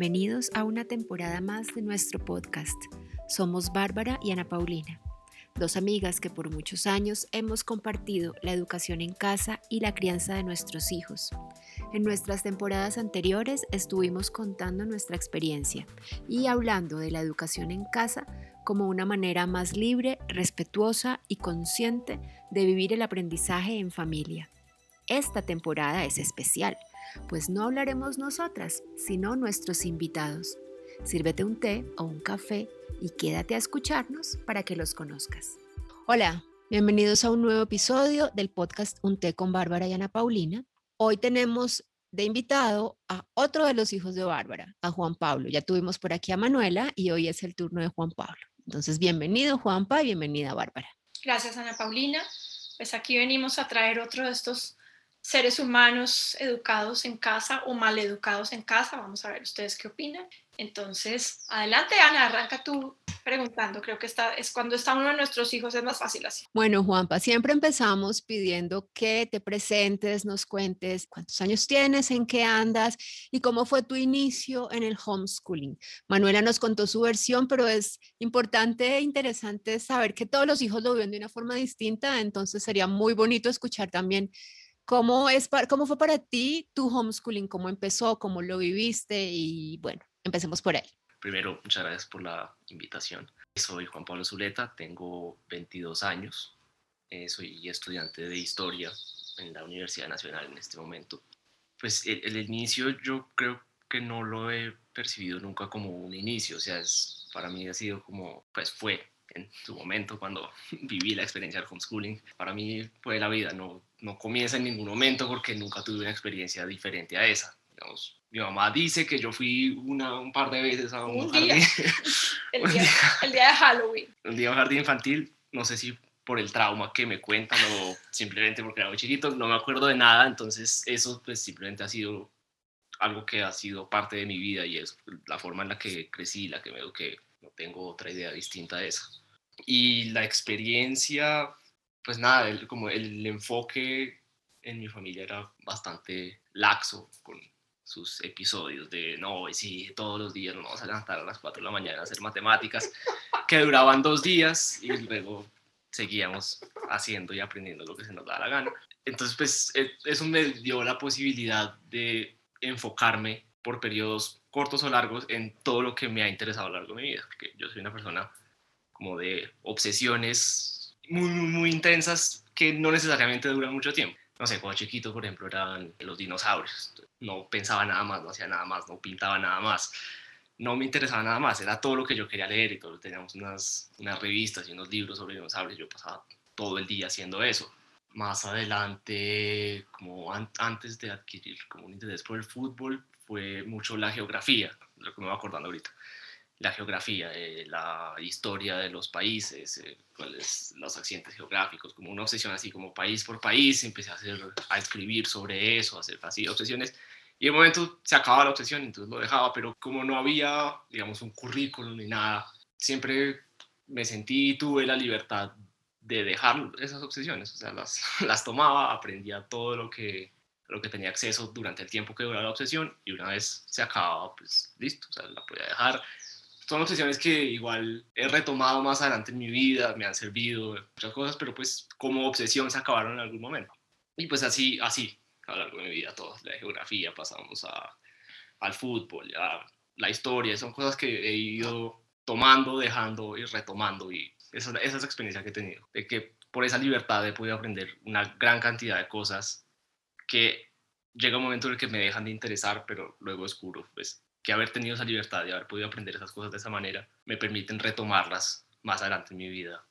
bienvenidos a una temporada más de nuestro podcast. Somos Bárbara y Ana Paulina, dos amigas que por muchos años hemos compartido la educación en casa y la crianza de nuestros hijos. En nuestras temporadas anteriores estuvimos contando nuestra experiencia y hablando de la educación en casa como una manera más libre, respetuosa y consciente de vivir el aprendizaje en familia. Esta temporada es especial pues no hablaremos nosotras, sino nuestros invitados. Sírvete un té o un café y quédate a escucharnos para que los conozcas. Hola, bienvenidos a un nuevo episodio del podcast Un té con Bárbara y Ana Paulina. Hoy tenemos de invitado a otro de los hijos de Bárbara, a Juan Pablo. Ya tuvimos por aquí a Manuela y hoy es el turno de Juan Pablo. Entonces, bienvenido Juanpa y bienvenida Bárbara. Gracias Ana Paulina. Pues aquí venimos a traer otro de estos seres humanos educados en casa o mal educados en casa. Vamos a ver ustedes qué opinan. Entonces, adelante Ana, arranca tú preguntando. Creo que está, es cuando está uno de nuestros hijos es más fácil así. Bueno, Juanpa, siempre empezamos pidiendo que te presentes, nos cuentes cuántos años tienes, en qué andas y cómo fue tu inicio en el homeschooling. Manuela nos contó su versión, pero es importante e interesante saber que todos los hijos lo viven de una forma distinta, entonces sería muy bonito escuchar también ¿Cómo, es, ¿Cómo fue para ti tu homeschooling? ¿Cómo empezó? ¿Cómo lo viviste? Y bueno, empecemos por ahí. Primero, muchas gracias por la invitación. Soy Juan Pablo Zuleta, tengo 22 años, eh, soy estudiante de historia en la Universidad Nacional en este momento. Pues el, el, inicio yo creo que no lo he percibido nunca como un inicio, o sea, es, para mí ha sido como, pues fue en su momento cuando viví la experiencia del homeschooling. Para mí fue la vida, no, no comienza en ningún momento porque nunca tuve una experiencia diferente a esa. Digamos, mi mamá dice que yo fui una, un par de veces a un, jardín. el, día, el, día, de Halloween. Un día un jardín infantil, no sé si por el trauma que me cuentan o simplemente porque era muy chiquito, no me acuerdo de nada, entonces eso pues simplemente ha sido algo que ha sido parte de mi vida y es la forma en la que crecí, la que me eduqué no tengo otra idea distinta de eso. Y la experiencia, pues nada, el, como el enfoque en mi familia era bastante laxo con sus episodios de no, sí, todos los días nos vamos a levantar a las 4 de la mañana a hacer matemáticas, que duraban dos días y luego seguíamos haciendo y aprendiendo lo que se nos da la gana. Entonces, pues e, eso me dio la posibilidad de enfocarme por periodos cortos o largos en todo lo que me ha interesado a lo largo de mi vida, porque yo soy una persona como de obsesiones muy, muy, muy intensas que no necesariamente duran mucho tiempo. No sé, cuando chiquito, por ejemplo, eran los dinosaurios. No pensaba nada más, no hacía nada más, no pintaba nada más. No me interesaba nada más, era todo lo que yo quería leer y todo. Teníamos unas, unas revistas y unos libros sobre dinosaurios. Yo pasaba todo el día haciendo eso. Más adelante, como antes de adquirir como un interés por el fútbol, fue mucho la geografía, lo que me va acordando ahorita. La geografía, eh, la historia de los países, eh, cuáles los accidentes geográficos, como una obsesión así como país por país, empecé a, hacer, a escribir sobre eso, a hacer así obsesiones. Y en un momento se acababa la obsesión, entonces lo dejaba, pero como no había, digamos, un currículum ni nada, siempre me sentí y tuve la libertad de dejar esas obsesiones, o sea, las, las tomaba, aprendía todo lo que lo que tenía acceso durante el tiempo que duraba la obsesión y una vez se acababa, pues listo, o sea, la podía dejar. Son obsesiones que igual he retomado más adelante en mi vida, me han servido muchas cosas, pero pues como obsesión se acabaron en algún momento. Y pues así, así, a lo largo de mi vida, todas, la geografía, pasamos a, al fútbol, a la historia, son cosas que he ido tomando, dejando y retomando y esa, esa es la experiencia que he tenido, de que por esa libertad he podido aprender una gran cantidad de cosas que llega un momento en el que me dejan de interesar, pero luego descubro pues, que haber tenido esa libertad y haber podido aprender esas cosas de esa manera me permiten retomarlas más adelante en mi vida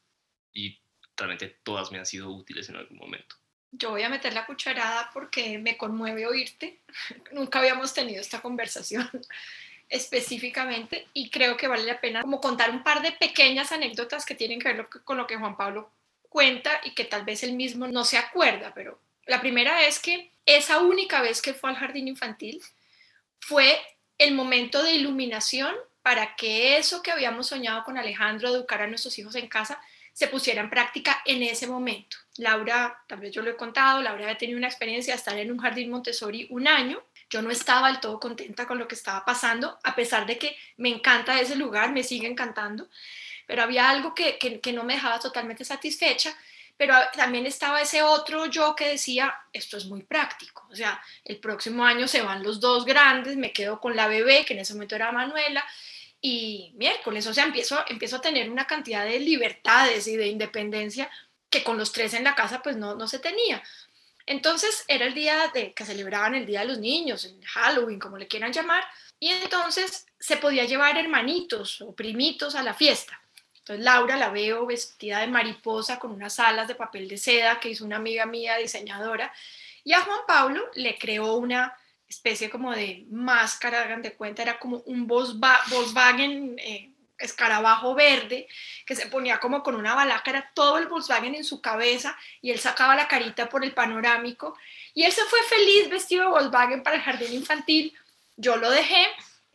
y realmente todas me han sido útiles en algún momento. Yo voy a meter la cucharada porque me conmueve oírte. Nunca habíamos tenido esta conversación específicamente y creo que vale la pena como contar un par de pequeñas anécdotas que tienen que ver con lo que Juan Pablo cuenta y que tal vez él mismo no se acuerda, pero la primera es que esa única vez que fue al jardín infantil fue el momento de iluminación para que eso que habíamos soñado con Alejandro, educar a nuestros hijos en casa, se pusiera en práctica en ese momento. Laura, tal vez yo lo he contado, Laura había tenido una experiencia de estar en un jardín Montessori un año, Yo no estaba del todo contenta con lo que estaba pasando, a pesar de que me encanta ese lugar, me sigue encantando, pero había algo que, que, no me dejaba totalmente satisfecha, pero también estaba ese otro yo que decía, esto es muy práctico, o sea, el próximo año se van los dos grandes, me quedo con la bebé, que en ese momento era Manuela, y miércoles, o sea, empiezo, empiezo a tener una cantidad de libertades y de independencia que con los tres en la casa pues no, no se tenía. Entonces era el día de que celebraban el Día de los Niños, el Halloween, como le quieran llamar, y entonces se podía llevar hermanitos o primitos a la fiesta. Entonces Laura la veo vestida de mariposa con unas alas de papel de seda que hizo una amiga mía diseñadora, y a Juan Pablo le creó una especie como de máscara, hagan de cuenta, era como un Volkswagen eh, escarabajo verde que se ponía como con una balaca, era todo el Volkswagen en su cabeza y él sacaba la carita por el panorámico y él se fue feliz vestido de Volkswagen para el jardín infantil. Yo lo dejé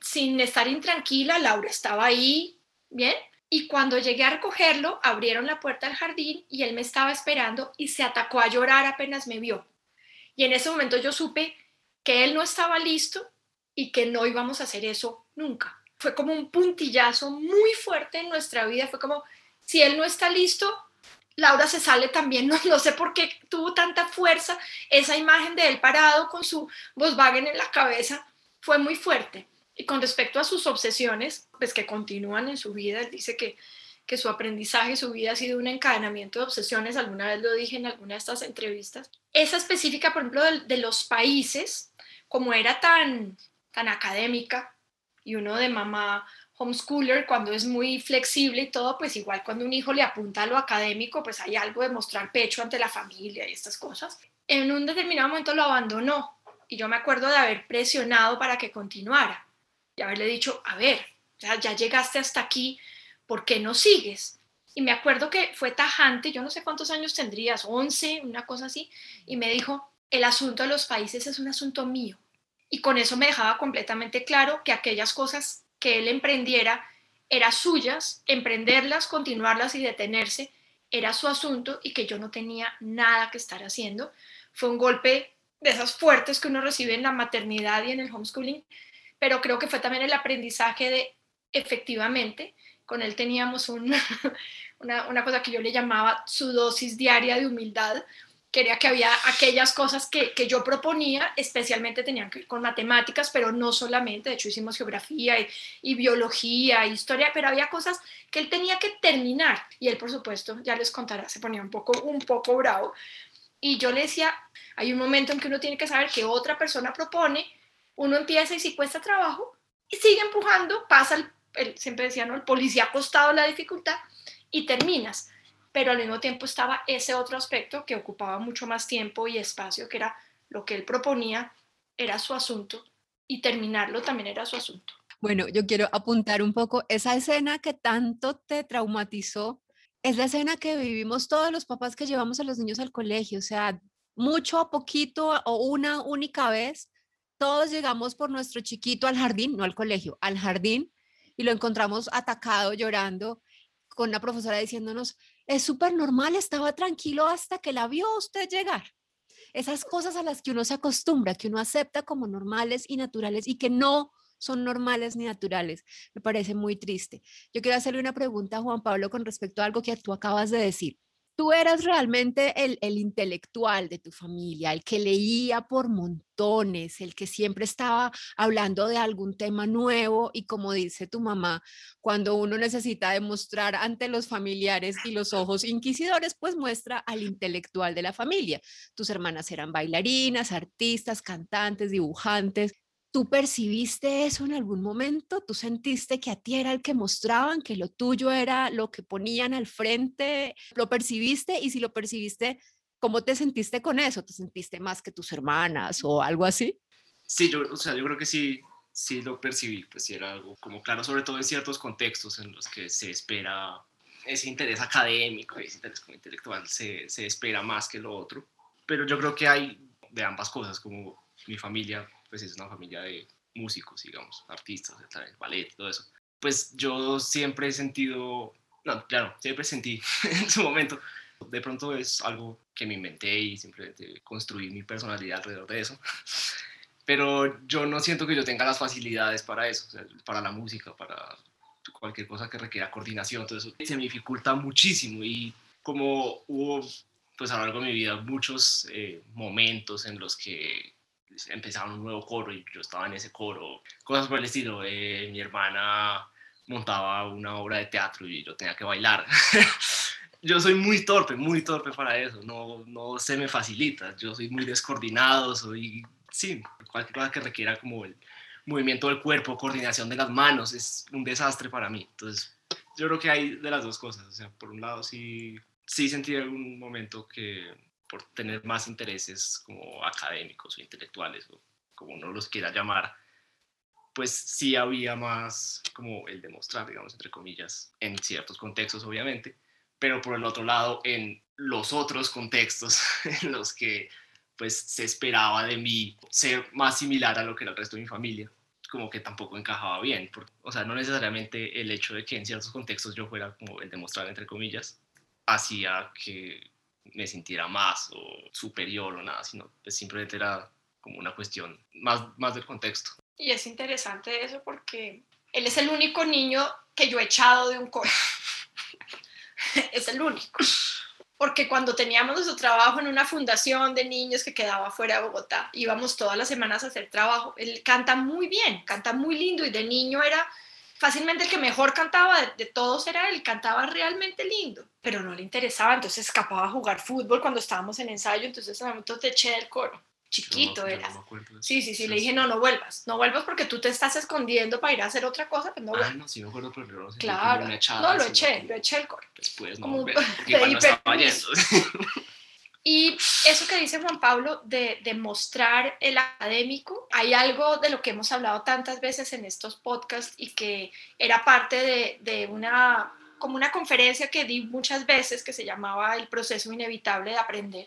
sin estar intranquila, Laura estaba ahí, ¿bien? Y cuando llegué a recogerlo, abrieron la puerta del jardín y él me estaba esperando y se atacó a llorar apenas me vio. Y en ese momento yo supe que él no estaba listo y que no íbamos a hacer eso nunca. Fue como un puntillazo muy fuerte en nuestra vida, fue como, si él no está listo, Laura se sale también, no, no sé por qué tuvo tanta fuerza, esa imagen de él parado con su Volkswagen en la cabeza fue muy fuerte. Y con respecto a sus obsesiones, pues que continúan en su vida, él dice que, que su aprendizaje, su vida ha sido un encadenamiento de obsesiones, alguna vez lo dije en alguna de estas entrevistas. Esa específica, por ejemplo, de, de los países, como era tan, tan académica y uno de mamá homeschooler, cuando es muy flexible y todo, pues igual cuando un hijo le apunta a lo académico, pues hay algo de mostrar pecho ante la familia y estas cosas. En un determinado momento lo abandonó y yo me acuerdo de haber presionado para que continuara y haberle dicho, a ver, ya, ya llegaste hasta aquí, ¿por qué no sigues? Y me acuerdo que fue tajante, yo no sé cuántos años tendrías, 11, una cosa así, y me dijo, el asunto de los países es un asunto mío y con eso me dejaba completamente claro que aquellas cosas que él emprendiera eran suyas, emprenderlas, continuarlas y detenerse era su asunto y que yo no tenía nada que estar haciendo. Fue un golpe de esas fuertes que uno recibe en la maternidad y en el homeschooling, pero creo que fue también el aprendizaje de efectivamente, con él teníamos una, una cosa que yo le llamaba su dosis diaria de humildad, quería que había aquellas cosas que, que, yo proponía, especialmente tenían que ver con matemáticas, pero no solamente, de hecho hicimos geografía y, y, biología, historia, pero había cosas que él tenía que terminar y él, por supuesto, ya les contará, se ponía un poco, un poco bravo. Y yo le decía, hay un momento en que uno tiene que saber que otra persona propone, uno empieza y si cuesta trabajo, y sigue empujando, pasa, el, siempre decía, ¿no? El policía acostado la dificultad y terminas pero al mismo tiempo estaba ese otro aspecto que ocupaba mucho más tiempo y espacio, que era lo que él proponía, era su asunto, y terminarlo también era su asunto. Bueno, yo quiero apuntar un poco esa escena que tanto te traumatizó. Es la escena que vivimos todos los papás que llevamos a los niños al colegio, o sea, mucho a poquito o una única vez, todos llegamos por nuestro chiquito al jardín, no al colegio, al jardín, y lo encontramos atacado, llorando, con una profesora diciéndonos, es súper normal, estaba tranquilo hasta que la vio usted llegar. Esas cosas a las que uno se acostumbra, que uno acepta como normales y naturales y que no son normales ni naturales. Me parece muy triste. Yo quiero hacerle una pregunta a Juan Pablo con respecto a algo que tú acabas de decir tú eras realmente el, el, intelectual de tu familia, el que leía por montones, el que siempre estaba hablando de algún tema nuevo y como dice tu mamá, cuando uno necesita demostrar ante los familiares y los ojos inquisidores, pues muestra al intelectual de la familia. Tus hermanas eran bailarinas, artistas, cantantes, dibujantes. ¿Tú percibiste eso en algún momento? ¿Tú sentiste que a ti era el que mostraban, que lo tuyo era lo que ponían al frente? ¿Lo percibiste? Y si lo percibiste, ¿cómo te sentiste con eso? ¿Te sentiste más que tus hermanas o algo así? Sí, yo, o sea, yo creo que sí, sí lo percibí, pues sí era algo como claro, sobre todo en ciertos contextos en los que se espera ese interés académico, ese interés intelectual, se, se espera más que lo otro. Pero yo creo que hay de ambas cosas, como mi familia pues es una familia de músicos, digamos, artistas, ballet, todo eso. Pues yo siempre he sentido, no, claro, siempre sentí en su momento, de pronto es algo que me inventé y simplemente construí mi personalidad alrededor de eso. pero yo no siento que yo tenga las facilidades para eso, para la música, para cualquier cosa que requiera coordinación, entonces se me dificulta muchísimo y como hubo pues a lo largo de mi vida muchos eh, momentos en los que empezaba un nuevo coro y yo estaba en ese coro, cosas por el estilo, eh, mi hermana montaba una obra de teatro y yo tenía que bailar. yo soy muy torpe, muy torpe para eso, no, no se me facilita, yo soy muy descoordinado, soy, sí, cualquier cosa que requiera como el movimiento del cuerpo, coordinación de las manos, es un desastre para mí. Entonces, yo creo que hay de las dos cosas, o sea, por un lado sí, sí sentí algún momento que por tener más intereses como académicos o intelectuales, o como uno los quiera llamar, pues sí había más como el demostrar, digamos, entre comillas, en ciertos contextos, obviamente, pero por el otro lado, en los otros contextos en los que pues se esperaba de mí ser más similar a lo que era el resto de mi familia, como que tampoco encajaba bien. o sea, no necesariamente el hecho de que en ciertos contextos yo fuera como el demostrar, entre comillas, hacía que me sintiera más o superior o nada, sino pues simplemente era como una cuestión más, más del contexto. Y es interesante eso porque él es el único niño que yo he echado de un coro. es el único. Porque cuando teníamos nuestro trabajo en una fundación de niños que quedaba fuera de Bogotá, íbamos todas las semanas a hacer trabajo. Él canta muy bien, canta muy lindo y de niño era fácilmente el que mejor cantaba de, todos era él, cantaba realmente lindo, pero no le interesaba, entonces escapaba a jugar fútbol cuando estábamos en ensayo, entonces en momento te eché del coro chiquito era. sí, sí, sí, le dije, no, no vuelvas, no vuelvas porque tú te estás escondiendo para ir a hacer otra cosa, pues no vuelvas. Ah, no, sí me acuerdo, pero no Claro, no, lo eché, lo eché el coro. Después no, Como, igual no estaba yendo. Y eso que dice Juan Pablo de, de, mostrar el académico, hay algo de lo que hemos hablado tantas veces en estos podcasts y que era parte de, de una como una conferencia que di muchas veces que se llamaba El proceso inevitable de aprender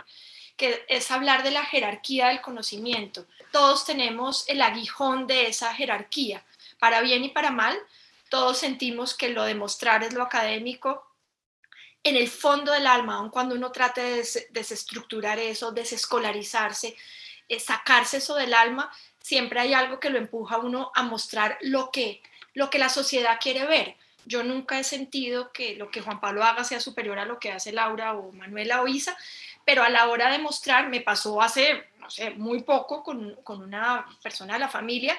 que es hablar de la jerarquía del conocimiento. Todos tenemos el aguijón de esa jerarquía, para bien y para mal. Todos sentimos que lo demostrar es lo académico. En el fondo del alma, aun cuando uno trate de desestructurar eso, desescolarizarse, eh, sacarse eso del alma, siempre hay algo que lo empuja a uno a mostrar lo que, lo que la sociedad quiere ver. Yo nunca he sentido que lo que Juan Pablo haga sea superior a lo que hace Laura o Manuela o Isa, pero a la hora de mostrar, me pasó hace, no sé, muy poco con, con una persona de la familia,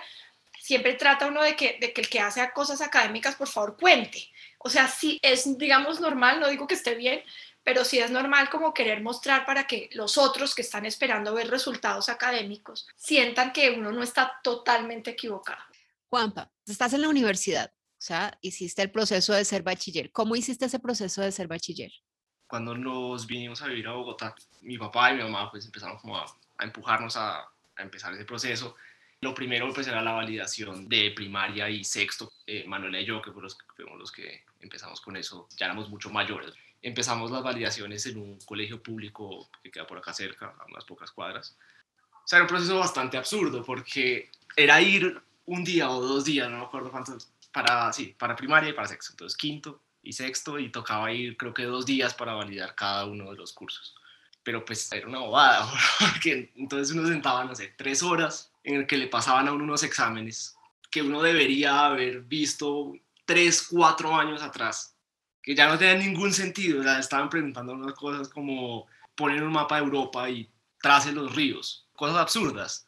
siempre trata uno de que, de que el que hace cosas académicas, por favor, cuente. O sea, si es, digamos, normal, no digo que esté bien, pero sí es normal como querer mostrar para que los otros que están esperando ver resultados académicos sientan que uno no está totalmente equivocado. Juanpa, estás en la universidad, o sea, hiciste el proceso de ser bachiller. ¿Cómo hiciste ese proceso de ser bachiller? cuando nos vinimos a vivir a Bogotá, mi papá y mi mamá pues empezaron como a, empujarnos a, a, empezar ese proceso. Lo primero pues era la validación de primaria y sexto. Eh, Manuela y yo, que fuimos los, que empezamos con eso, ya éramos mucho mayores. Empezamos las validaciones en un colegio público que queda por acá cerca, a unas pocas cuadras. O sea, era un proceso bastante absurdo porque era ir un día o dos días, no me acuerdo cuántos, para, sí, para primaria y para sexto. Entonces, quinto, y sexto y tocaba ir creo que dos días para validar cada uno de los cursos. Pero pues era una bobada, porque entonces uno sentaba, no sé, tres horas en el que le pasaban a uno unos exámenes que uno debería haber visto tres, cuatro años atrás, que ya no tenían ningún sentido, o sea, estaban preguntando unas cosas como poner un mapa de Europa y trace los ríos, cosas absurdas.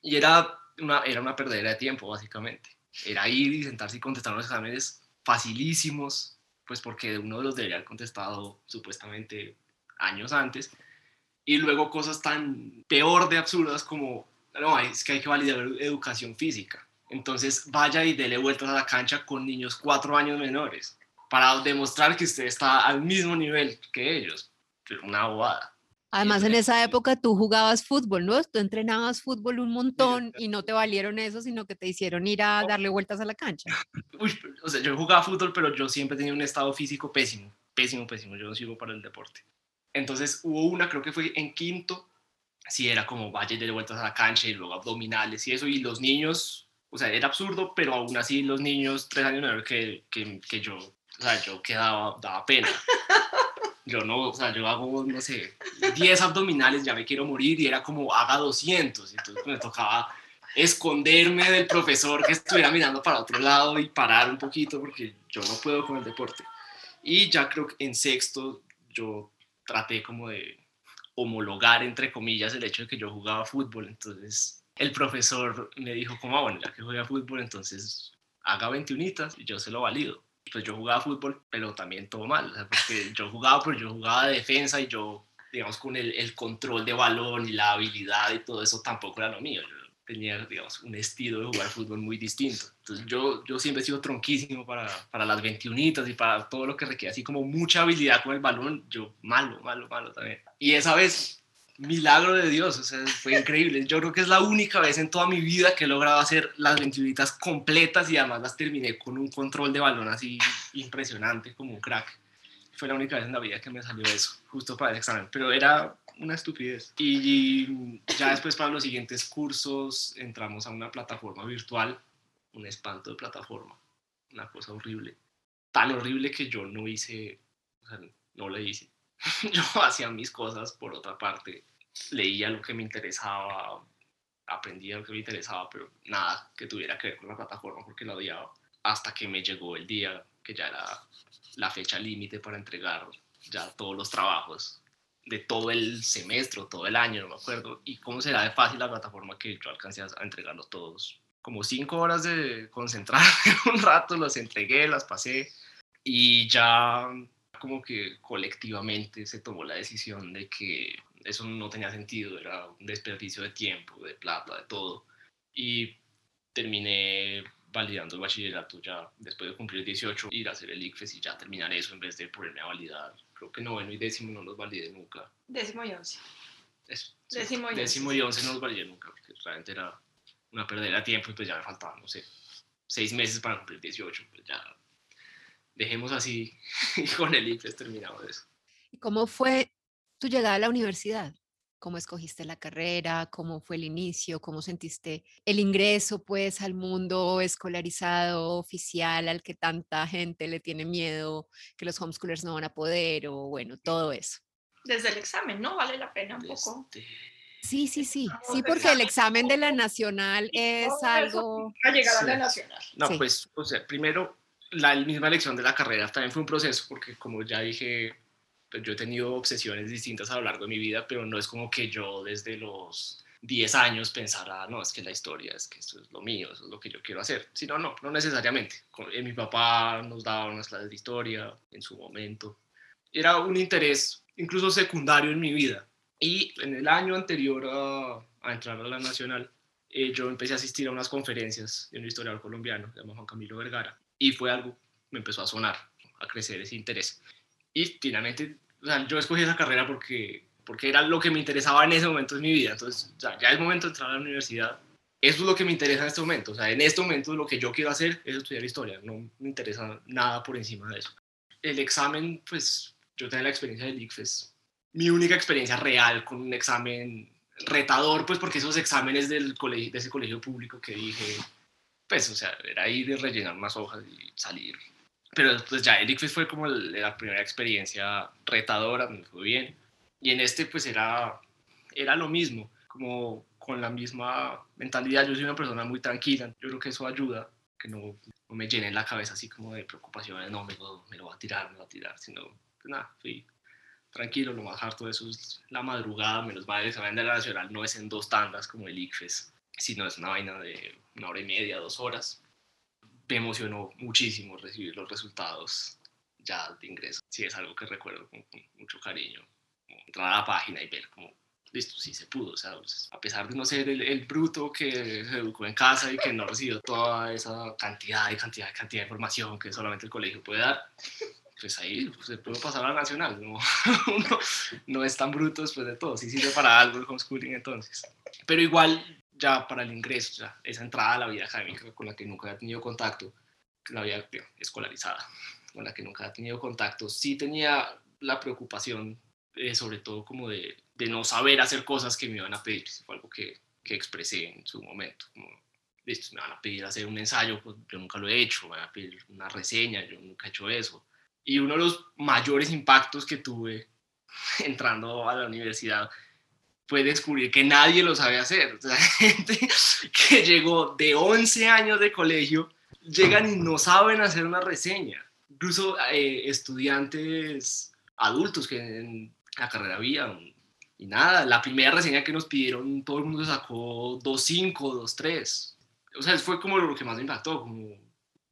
Y era una, era una perdedera de tiempo, básicamente. Era ir y sentarse y contestar unos exámenes facilísimos, pues porque uno de los debería haber contestado supuestamente años antes, y luego cosas tan peor de absurdas como, no, es que hay que validar educación física. Entonces vaya y dele vueltas a la cancha con niños cuatro años menores para demostrar que usted está al mismo nivel que ellos. Pero una bobada. Además, en esa época tú jugabas fútbol, ¿no? Tú entrenabas fútbol un montón y no te valieron eso, sino que te hicieron ir a darle vueltas a la cancha. Uy, o sea, yo jugaba fútbol, pero yo siempre tenía un estado físico pésimo, pésimo, pésimo. Yo no sirvo para el deporte. Entonces hubo una, creo que fue en quinto, sí era como vaya darle vueltas a la cancha y luego abdominales y eso. Y los niños, o sea, era absurdo, pero aún así los niños tres años menores que, que, que yo, o sea, yo quedaba, daba pena. yo no, o sea, yo hago, no sé, 10 abdominales, ya me quiero morir y era como haga 200, entonces me tocaba esconderme del profesor que estuviera mirando para otro lado y parar un poquito porque yo no puedo con el deporte. Y ya creo que en sexto yo traté como de homologar, entre comillas, el hecho de que yo jugaba fútbol. Entonces el profesor me dijo como, ah, bueno, ya que juega fútbol, entonces haga 21 y yo se lo valido. Pues yo jugaba fútbol, pero también todo mal, porque yo jugaba, pero yo jugaba de defensa y yo, digamos, con el, el, control de balón y la habilidad y todo eso tampoco era lo mío. Yo tenía, digamos, un estilo de jugar fútbol muy distinto. Entonces yo, yo siempre he sido tronquísimo para, para las 21 y para todo lo que requiere así como mucha habilidad con el balón. Yo malo, malo, malo también. Y esa vez milagro de Dios, o sea, fue increíble. Yo creo que es la única vez en toda mi vida que he logrado hacer las 21 completas y además las terminé con un control de balón así impresionante, como un crack. Fue la única vez en la vida que me salió eso, justo para el examen, pero era una estupidez. Y ya después para los siguientes cursos entramos a una plataforma virtual, un espanto de plataforma, una cosa horrible. Tan horrible que yo no hice, o sea, no le hice. yo hacía mis cosas por otra parte leía lo que me interesaba, aprendía lo que me interesaba, pero nada que tuviera que ver con la plataforma porque la odiaba. Hasta que me llegó el día que ya era la fecha límite para entregar ya todos los trabajos de todo el semestre, todo el año, no me acuerdo. Y cómo será de fácil la plataforma que yo alcancé a entregarlos todos. Como cinco horas de concentrar un rato, los entregué, las pasé y ya como que colectivamente se tomó la decisión de que eso no tenía sentido, era un desperdicio de tiempo, de plata, de todo. Y terminé validando el bachillerato ya después de cumplir 18, ir a hacer el ICFES y ya terminar eso en vez de ponerme a validar. Creo que noveno y décimo no los validé nunca. Décimo y once. décimo, y décimo y once no los validé nunca, porque realmente era una pérdida de tiempo y pues ya me faltaban, no sé, seis meses para cumplir 18, pues ya dejemos así y con el ICFES terminamos eso. ¿Y cómo fue tu llegada a la universidad? ¿Cómo escogiste la carrera? ¿Cómo fue el inicio? ¿Cómo sentiste el ingreso pues al mundo escolarizado oficial al que tanta gente le tiene miedo, que los homeschoolers no van a poder o bueno, todo eso? Desde el examen, ¿no? Vale la pena un poco. Sí, sí, sí, sí, porque el examen de la nacional es algo... A llegar a la nacional. No, pues, o sea, primero la misma elección de la carrera también fue un proceso, porque como ya dije, yo he tenido obsesiones distintas a lo largo de mi vida, pero no es como que yo desde los 10 años pensara, no, es que la historia, es que esto es lo mío, eso es lo que yo quiero hacer. Sino, no, no necesariamente. Eh, mi papá nos daba unas clases de historia en su momento. Era un interés incluso secundario en mi vida. Y en el año anterior a, a entrar a la Nacional, eh, yo empecé a asistir a unas conferencias de un historiador colombiano, llamado Juan Camilo Vergara, y fue algo, me empezó a sonar, a crecer ese interés. Y finalmente, o sea, yo escogí esa carrera porque, porque era lo que me interesaba en ese momento de mi vida. Entonces, ya, ya es momento de entrar a la universidad. Eso es lo que me interesa en este momento. O sea, en este momento lo que yo quiero hacer es estudiar historia. No me interesa nada por encima de eso. El examen, pues yo tenía la experiencia del ICFES. Mi única experiencia real con un examen retador, pues porque esos exámenes del colegio, de ese colegio público que dije, pues, o sea, era ir y rellenar más hojas y salir. Pero pues ya el ICFES fue como la primera experiencia retadora, me fue bien. Y en este pues era, era lo mismo, como con la misma mentalidad. Yo soy una persona muy tranquila, yo creo que eso ayuda, que no, no me llene la cabeza así como de preocupaciones, no, me lo, me lo va a tirar, me lo va a tirar, sino, pues nada, fui tranquilo, lo más harto de eso es la madrugada, menos mal, el examen de la nacional no es en dos tandas como el ICFES, sino es una vaina de una hora y media, dos horas. Me emocionó muchísimo recibir los resultados ya de ingreso. Sí, es algo que recuerdo con, mucho cariño. entrar a la página y ver como, listo, sí se pudo. O sea, pues, a pesar de no ser el, bruto que se educó en casa y que no recibió toda esa cantidad y cantidad y cantidad de información que solamente el colegio puede dar, pues ahí pues, se puede pasar a la nacional. ¿no? Uno no es tan bruto después de todo. Sí sirve para algo el homeschooling entonces. Pero igual ya para el ingreso, ya esa entrada a la vida académica con la que nunca había tenido contacto, la vida escolarizada, con la que nunca había tenido contacto, sí tenía la preocupación, eh, sobre todo como de, de, no saber hacer cosas que me iban a pedir, fue algo que, que expresé en su momento, como, listo, me van a pedir hacer un ensayo, pues yo nunca lo he hecho, me van a pedir una reseña, yo nunca he hecho eso. Y uno de los mayores impactos que tuve entrando a la universidad fue descubrir que nadie lo sabe hacer. O sea, gente que llegó de 11 años de colegio, llegan y no saben hacer una reseña. Incluso eh, estudiantes adultos que en la carrera había y nada, la primera reseña que nos pidieron, todo el mundo sacó 2.5, 2.3. O sea, fue como lo que más me impactó, como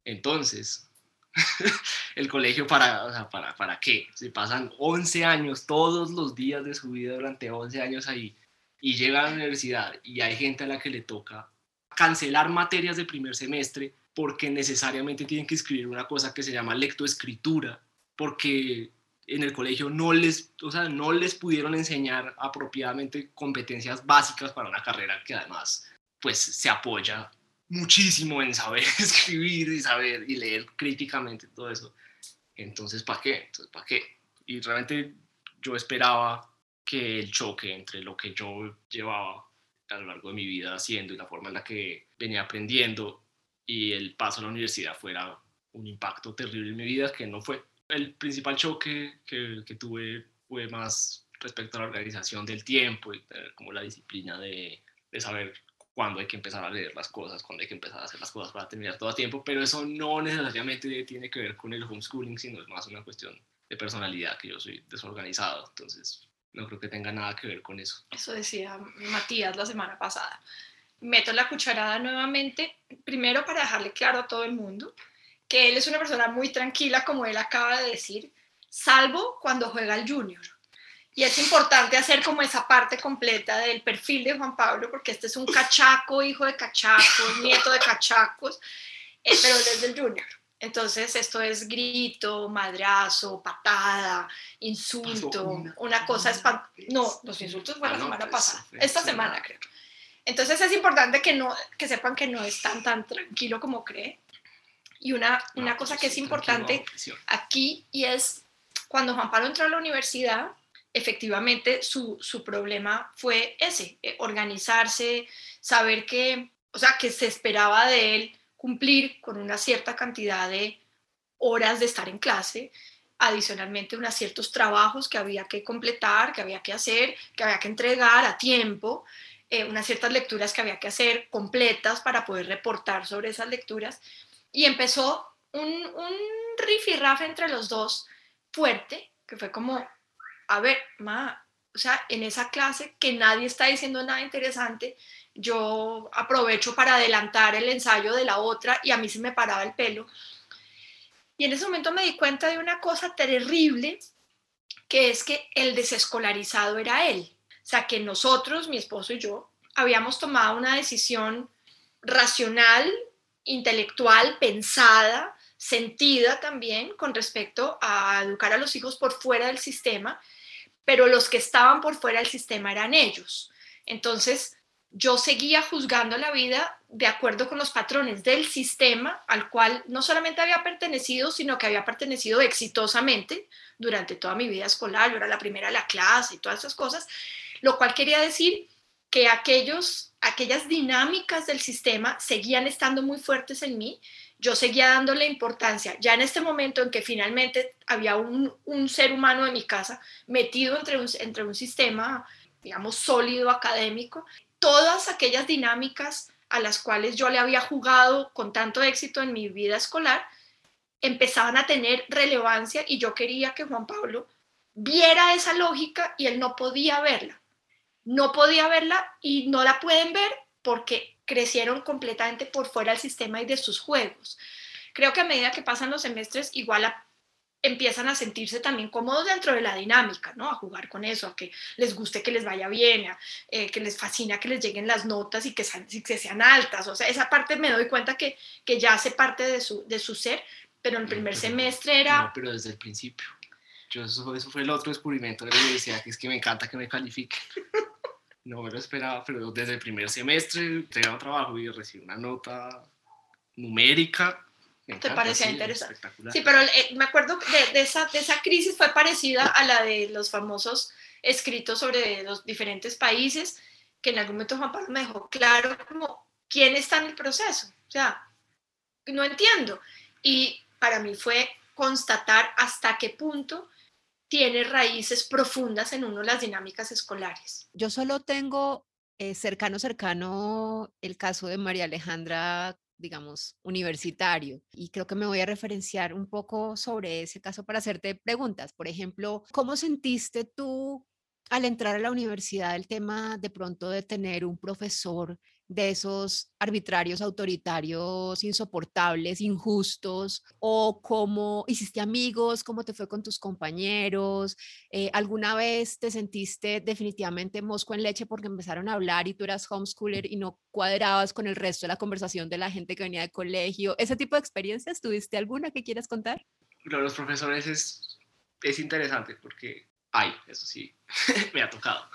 entonces, el colegio para, para, para qué? Se pasan 11 años, todos los días de su vida durante 11 años ahí, y llega a la universidad y hay gente a la que le toca cancelar materias de primer semestre porque necesariamente tienen que escribir una cosa que se llama lectoescritura, porque en el colegio no les, o sea, no les pudieron enseñar apropiadamente competencias básicas para una carrera que además pues se apoya muchísimo en saber escribir y saber y leer críticamente todo eso. Entonces, ¿para qué? Entonces, ¿para qué? Y realmente yo esperaba que el choque entre lo que yo llevaba a lo largo de mi vida haciendo y la forma en la que venía aprendiendo y el paso a la universidad fuera un impacto terrible en mi vida que no fue el principal choque que, que, tuve fue más respecto a la organización del tiempo y como la disciplina de, de saber cuándo hay que empezar a leer las cosas, cuándo hay que empezar a hacer las cosas para terminar todo a tiempo, pero eso no necesariamente tiene que ver con el homeschooling, sino es más una cuestión de personalidad, que yo soy desorganizado, entonces no creo que tenga nada que ver con eso. Eso decía Matías la semana pasada. Meto la cucharada nuevamente, primero para dejarle claro a todo el mundo que él es una persona muy tranquila, como él acaba de decir, salvo cuando juega al junior. Y es importante hacer como esa parte completa del perfil de Juan Pablo, porque este es un cachaco, hijo de cachacos, nieto de cachacos, eh, pero desde el junior. Entonces esto es grito, madrazo, patada, insulto, una, cosa espantosa. No, los insultos fueron la ah, semana pues, pasada, esta semana creo. Entonces es importante que, no, que sepan que no es tan, tan tranquilo como cree. Y una, una cosa que es importante aquí y es cuando Juan Pablo entró a la universidad, efectivamente su, su problema fue ese, eh, organizarse, saber que, o sea, que se esperaba de él cumplir con una cierta cantidad de horas de estar en clase, adicionalmente unos ciertos trabajos que había que completar, que había que hacer, que había que entregar a tiempo, eh, unas ciertas lecturas que había que hacer completas para poder reportar sobre esas lecturas. Y empezó un, un rifirrafe entre los dos fuerte, que fue como, a ver, ma, o sea, en esa clase que nadie está diciendo nada interesante, yo aprovecho para adelantar el ensayo de la otra y a mí se me paraba el pelo. Y en ese momento me di cuenta de una cosa terrible, que es que el desescolarizado era él. O sea, que nosotros, mi esposo y yo, habíamos tomado una decisión racional intelectual, pensada, sentida también con respecto a educar a los hijos por fuera del sistema, pero los que estaban por fuera del sistema eran ellos. Entonces, yo seguía juzgando la vida de acuerdo con los patrones del sistema al cual no solamente había pertenecido, sino que había pertenecido exitosamente durante toda mi vida escolar. Yo era la primera de la clase y todas esas cosas, lo cual quería decir que aquellos, aquellas dinámicas del sistema seguían estando muy fuertes en mí, yo seguía dándole importancia. Ya en este momento en que finalmente había un, ser humano en mi casa metido entre un, entre un sistema, digamos, sólido académico, todas aquellas dinámicas a las cuales yo le había jugado con tanto éxito en mi vida escolar, empezaban a tener relevancia y yo quería que Juan Pablo viera esa lógica y él no podía verla no podía verla y no la pueden ver porque crecieron completamente por fuera del sistema y de sus juegos. Creo que a medida que pasan los semestres, igual empiezan a sentirse también cómodos dentro de la dinámica, ¿no? A jugar con eso, a que les guste que les vaya bien, a, eh, que les fascina que les lleguen las notas y que, que, sean altas. O sea, esa parte me doy cuenta que, que ya hace parte de su, de su ser, pero en el primer semestre era... No, pero desde el principio. Yo, eso, eso fue el otro descubrimiento de la universidad, que es que me encanta que me califiquen. no me lo esperaba, pero desde el primer semestre un trabajo y recibí una nota numérica. ¿Te parecía interesante? Sí, pero eh, me acuerdo de, de, esa, de esa crisis fue parecida a la de los famosos escritos sobre los diferentes países, que en algún momento Juan Pablo me dejó claro como quién está en el proceso. O sea, no entiendo. Y para mí fue constatar hasta qué punto tiene raíces profundas en uno las dinámicas escolares. Yo solo tengo eh, cercano, cercano el caso de María Alejandra digamos, universitario. Y creo que me voy a referenciar un poco sobre ese caso para hacerte preguntas. Por ejemplo, ¿cómo sentiste tú al entrar a la universidad el tema de pronto de tener un profesor de esos arbitrarios, autoritarios, insoportables, injustos, o cómo hiciste amigos, cómo te fue con tus compañeros, eh, alguna vez te sentiste definitivamente mosco en leche porque empezaron a hablar y tú eras homeschooler y no cuadrabas con el resto de la conversación de la gente que venía de colegio, ese tipo de experiencias, ¿tuviste alguna que quieras contar? Los profesores es, es interesante porque hay, eso sí, me ha tocado,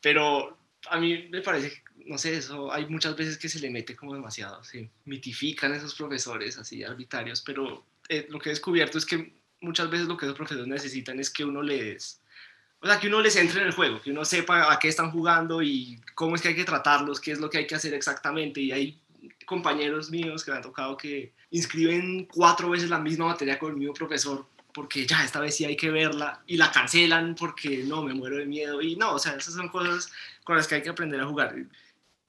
pero a mí me parece, no sé, eso hay muchas veces que se le mete como demasiado, se mitifican esos profesores así arbitrarios, pero eh, lo que he descubierto es que muchas veces lo que esos profesores necesitan es que uno les, o sea, que uno les entre en el juego, que uno sepa a qué están jugando y cómo es que hay que tratarlos, qué es lo que hay que hacer exactamente. Y hay compañeros míos que me han tocado que inscriben cuatro veces la misma materia con el mismo profesor porque ya esta vez sí hay que verla y la cancelan porque no, me muero de miedo y no, o sea, esas son cosas con las que hay que aprender a jugar.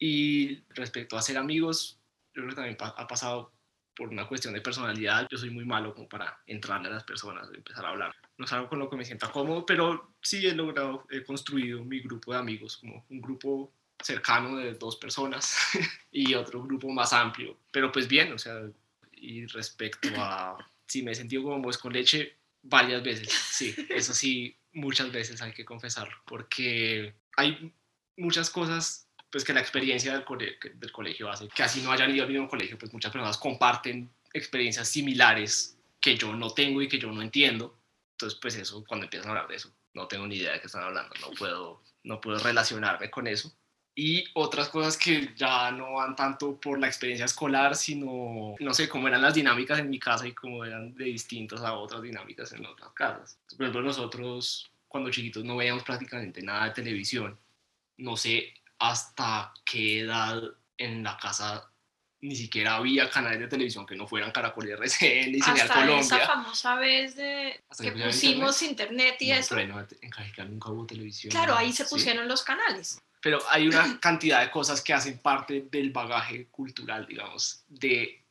Y respecto a ser amigos, yo creo que también ha pasado por una cuestión de personalidad. Yo soy muy malo como para entrarle a las personas, empezar a hablar. No es algo con lo que me sienta cómodo, pero sí he logrado, he construido mi grupo de amigos, como un grupo cercano de dos personas y otro grupo más amplio. Pero pues bien, o sea, y respecto a sí me he sentido como pues con leche varias veces, sí, eso sí, muchas veces hay que confesarlo, porque hay muchas cosas pues que la experiencia del, del colegio hace, que así no hayan ido al mismo colegio, pues muchas personas comparten experiencias similares que yo no tengo y que yo no entiendo, entonces pues eso, cuando empiezan a hablar de eso, no tengo ni idea de qué están hablando, no puedo, no puedo relacionarme con eso, y otras cosas que ya no van tanto por la experiencia escolar, sino, no sé, cómo eran las dinámicas en mi casa y cómo eran de distintas a otras dinámicas en otras casas. Por ejemplo, nosotros cuando chiquitos no veíamos prácticamente nada de televisión. No sé hasta qué edad en la casa ni siquiera había canales de televisión que no fueran Caracol RCN y Señal Hasta Colombia. esa famosa vez de que pusimos internet, y No, eso. pero en, en Cajicá nunca hubo televisión. Claro, ahí se ¿sí? pusieron los canales. pero hay una cantidad de cosas que hacen parte del bagaje cultural, digamos, de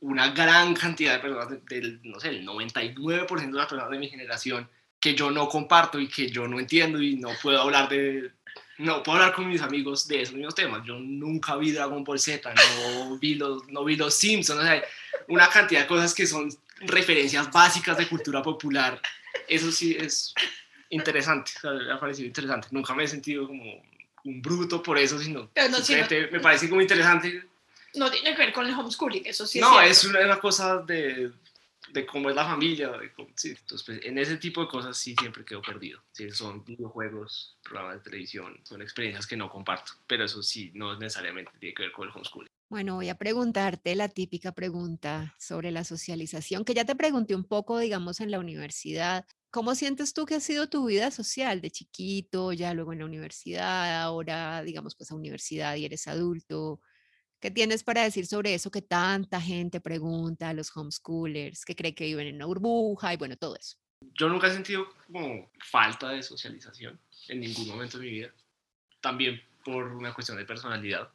una gran cantidad de personas, de- del, no sé, el 99% de las personas de mi generación que yo no comparto y que yo no entiendo y no puedo hablar de, no puedo hablar con mis amigos de esos mismos temas. Yo nunca vi Dragon Ball Z, no vi los, no vi los Simpsons, o sea, una cantidad de cosas que son referencias básicas de cultura popular. Eso sí es interesante, o sea, me ha parecido interesante. Nunca me he sentido como un bruto por eso, sino no, me parece como interesante. No tiene que ver con el homeschooling, eso sí no, es es una, una cosa de, de cómo es la familia. de cómo-. Entonces, pues, en ese tipo de cosas sí siempre quedo perdido. Sí, son videojuegos, programas de televisión, son experiencias que no comparto, pero eso sí no necesariamente tiene que ver con el homeschooling. Bueno, voy a preguntarte la típica pregunta sobre la socialización, que ya te pregunté un poco, digamos, en la universidad. ¿Cómo sientes tú que ha sido tu vida social de chiquito, ya luego en la universidad, ahora, digamos, pues a universidad y eres adulto? ¿Qué tienes para decir sobre eso que tanta gente pregunta a los homeschoolers, que cree que viven en una burbuja y bueno, todo eso? Yo nunca he sentido como falta de socialización en ningún momento de mi vida. También por una cuestión de personalidad.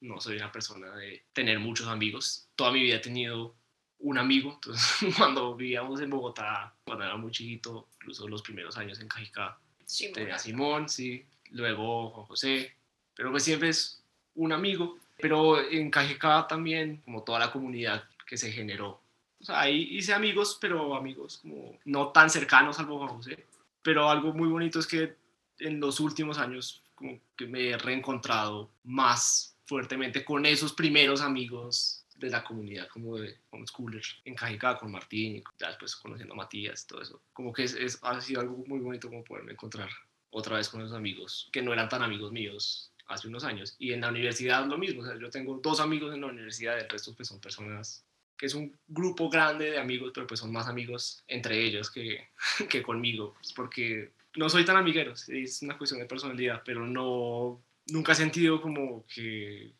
No soy una persona de tener muchos amigos. Toda mi vida he tenido un amigo. Entonces, cuando vivíamos en Bogotá, cuando era muy chiquito, incluso los primeros años en Cajicá, tenía a. Simón, sí. Luego Juan José. Pero pues siempre es un amigo. Pero en Cajicá también, como toda la comunidad que se generó. O sea, ahí hice amigos, pero amigos como no tan cercanos, salvo Juan José. Pero algo muy bonito es que en los últimos años como que me he reencontrado más fuertemente con esos primeros amigos de la comunidad como de homeschoolers en Cajicá con Martín y ya después conociendo a Matías todo eso como que es, es- ha sido algo muy bonito como poderme encontrar otra vez con esos amigos que no eran tan amigos míos hace unos años y en la universidad lo mismo o sea yo tengo dos amigos en la universidad el resto pues son personas que es un grupo grande de amigos pero pues son más amigos entre ellos que, que conmigo pues, porque no soy tan amiguero, es una cuestión de personalidad, pero no, nunca he sentido como que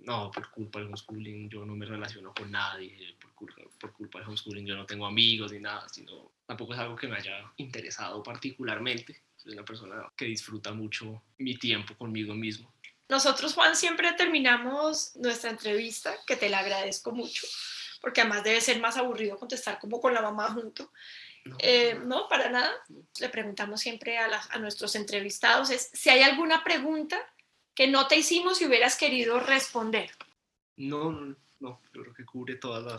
no, por culpa del homeschooling yo no me relaciono con nadie, por culpa, por culpa del homeschooling yo no tengo amigos ni nada, sino tampoco es algo que me haya interesado particularmente. Soy una persona que disfruta mucho mi tiempo conmigo mismo. Nosotros, Juan, siempre terminamos nuestra entrevista, que te la agradezco mucho, porque además debe ser más aburrido contestar como con la mamá junto. No, eh, no para nada. Le preguntamos siempre a, a nuestros entrevistados es si hay alguna pregunta que no te hicimos y hubieras querido responder. No, no, no, yo creo que cubre todo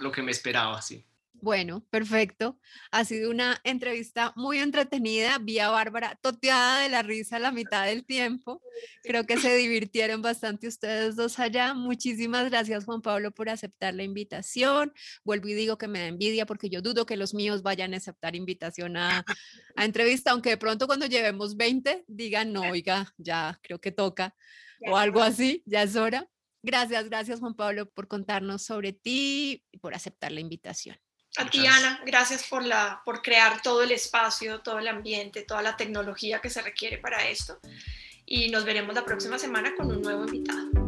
lo que me esperaba, sí. Bueno, perfecto. Ha sido una entrevista muy entretenida. Vi a Bárbara toteada de la risa la mitad del tiempo. Creo que se divirtieron bastante ustedes dos allá. Muchísimas gracias, Juan Pablo, por aceptar la invitación. Vuelvo y digo que me da envidia porque yo dudo que los míos vayan a aceptar invitación a, a entrevista, aunque de pronto cuando llevemos 20 digan, no, oiga, ya creo que toca o algo así, ya es hora. Gracias, gracias Juan Pablo por contarnos sobre ti y por aceptar la invitación. A ti, Ana, gracias por, la, por crear todo el espacio, todo el ambiente, toda la tecnología que se requiere para esto. Y nos veremos la próxima semana con un nuevo invitado.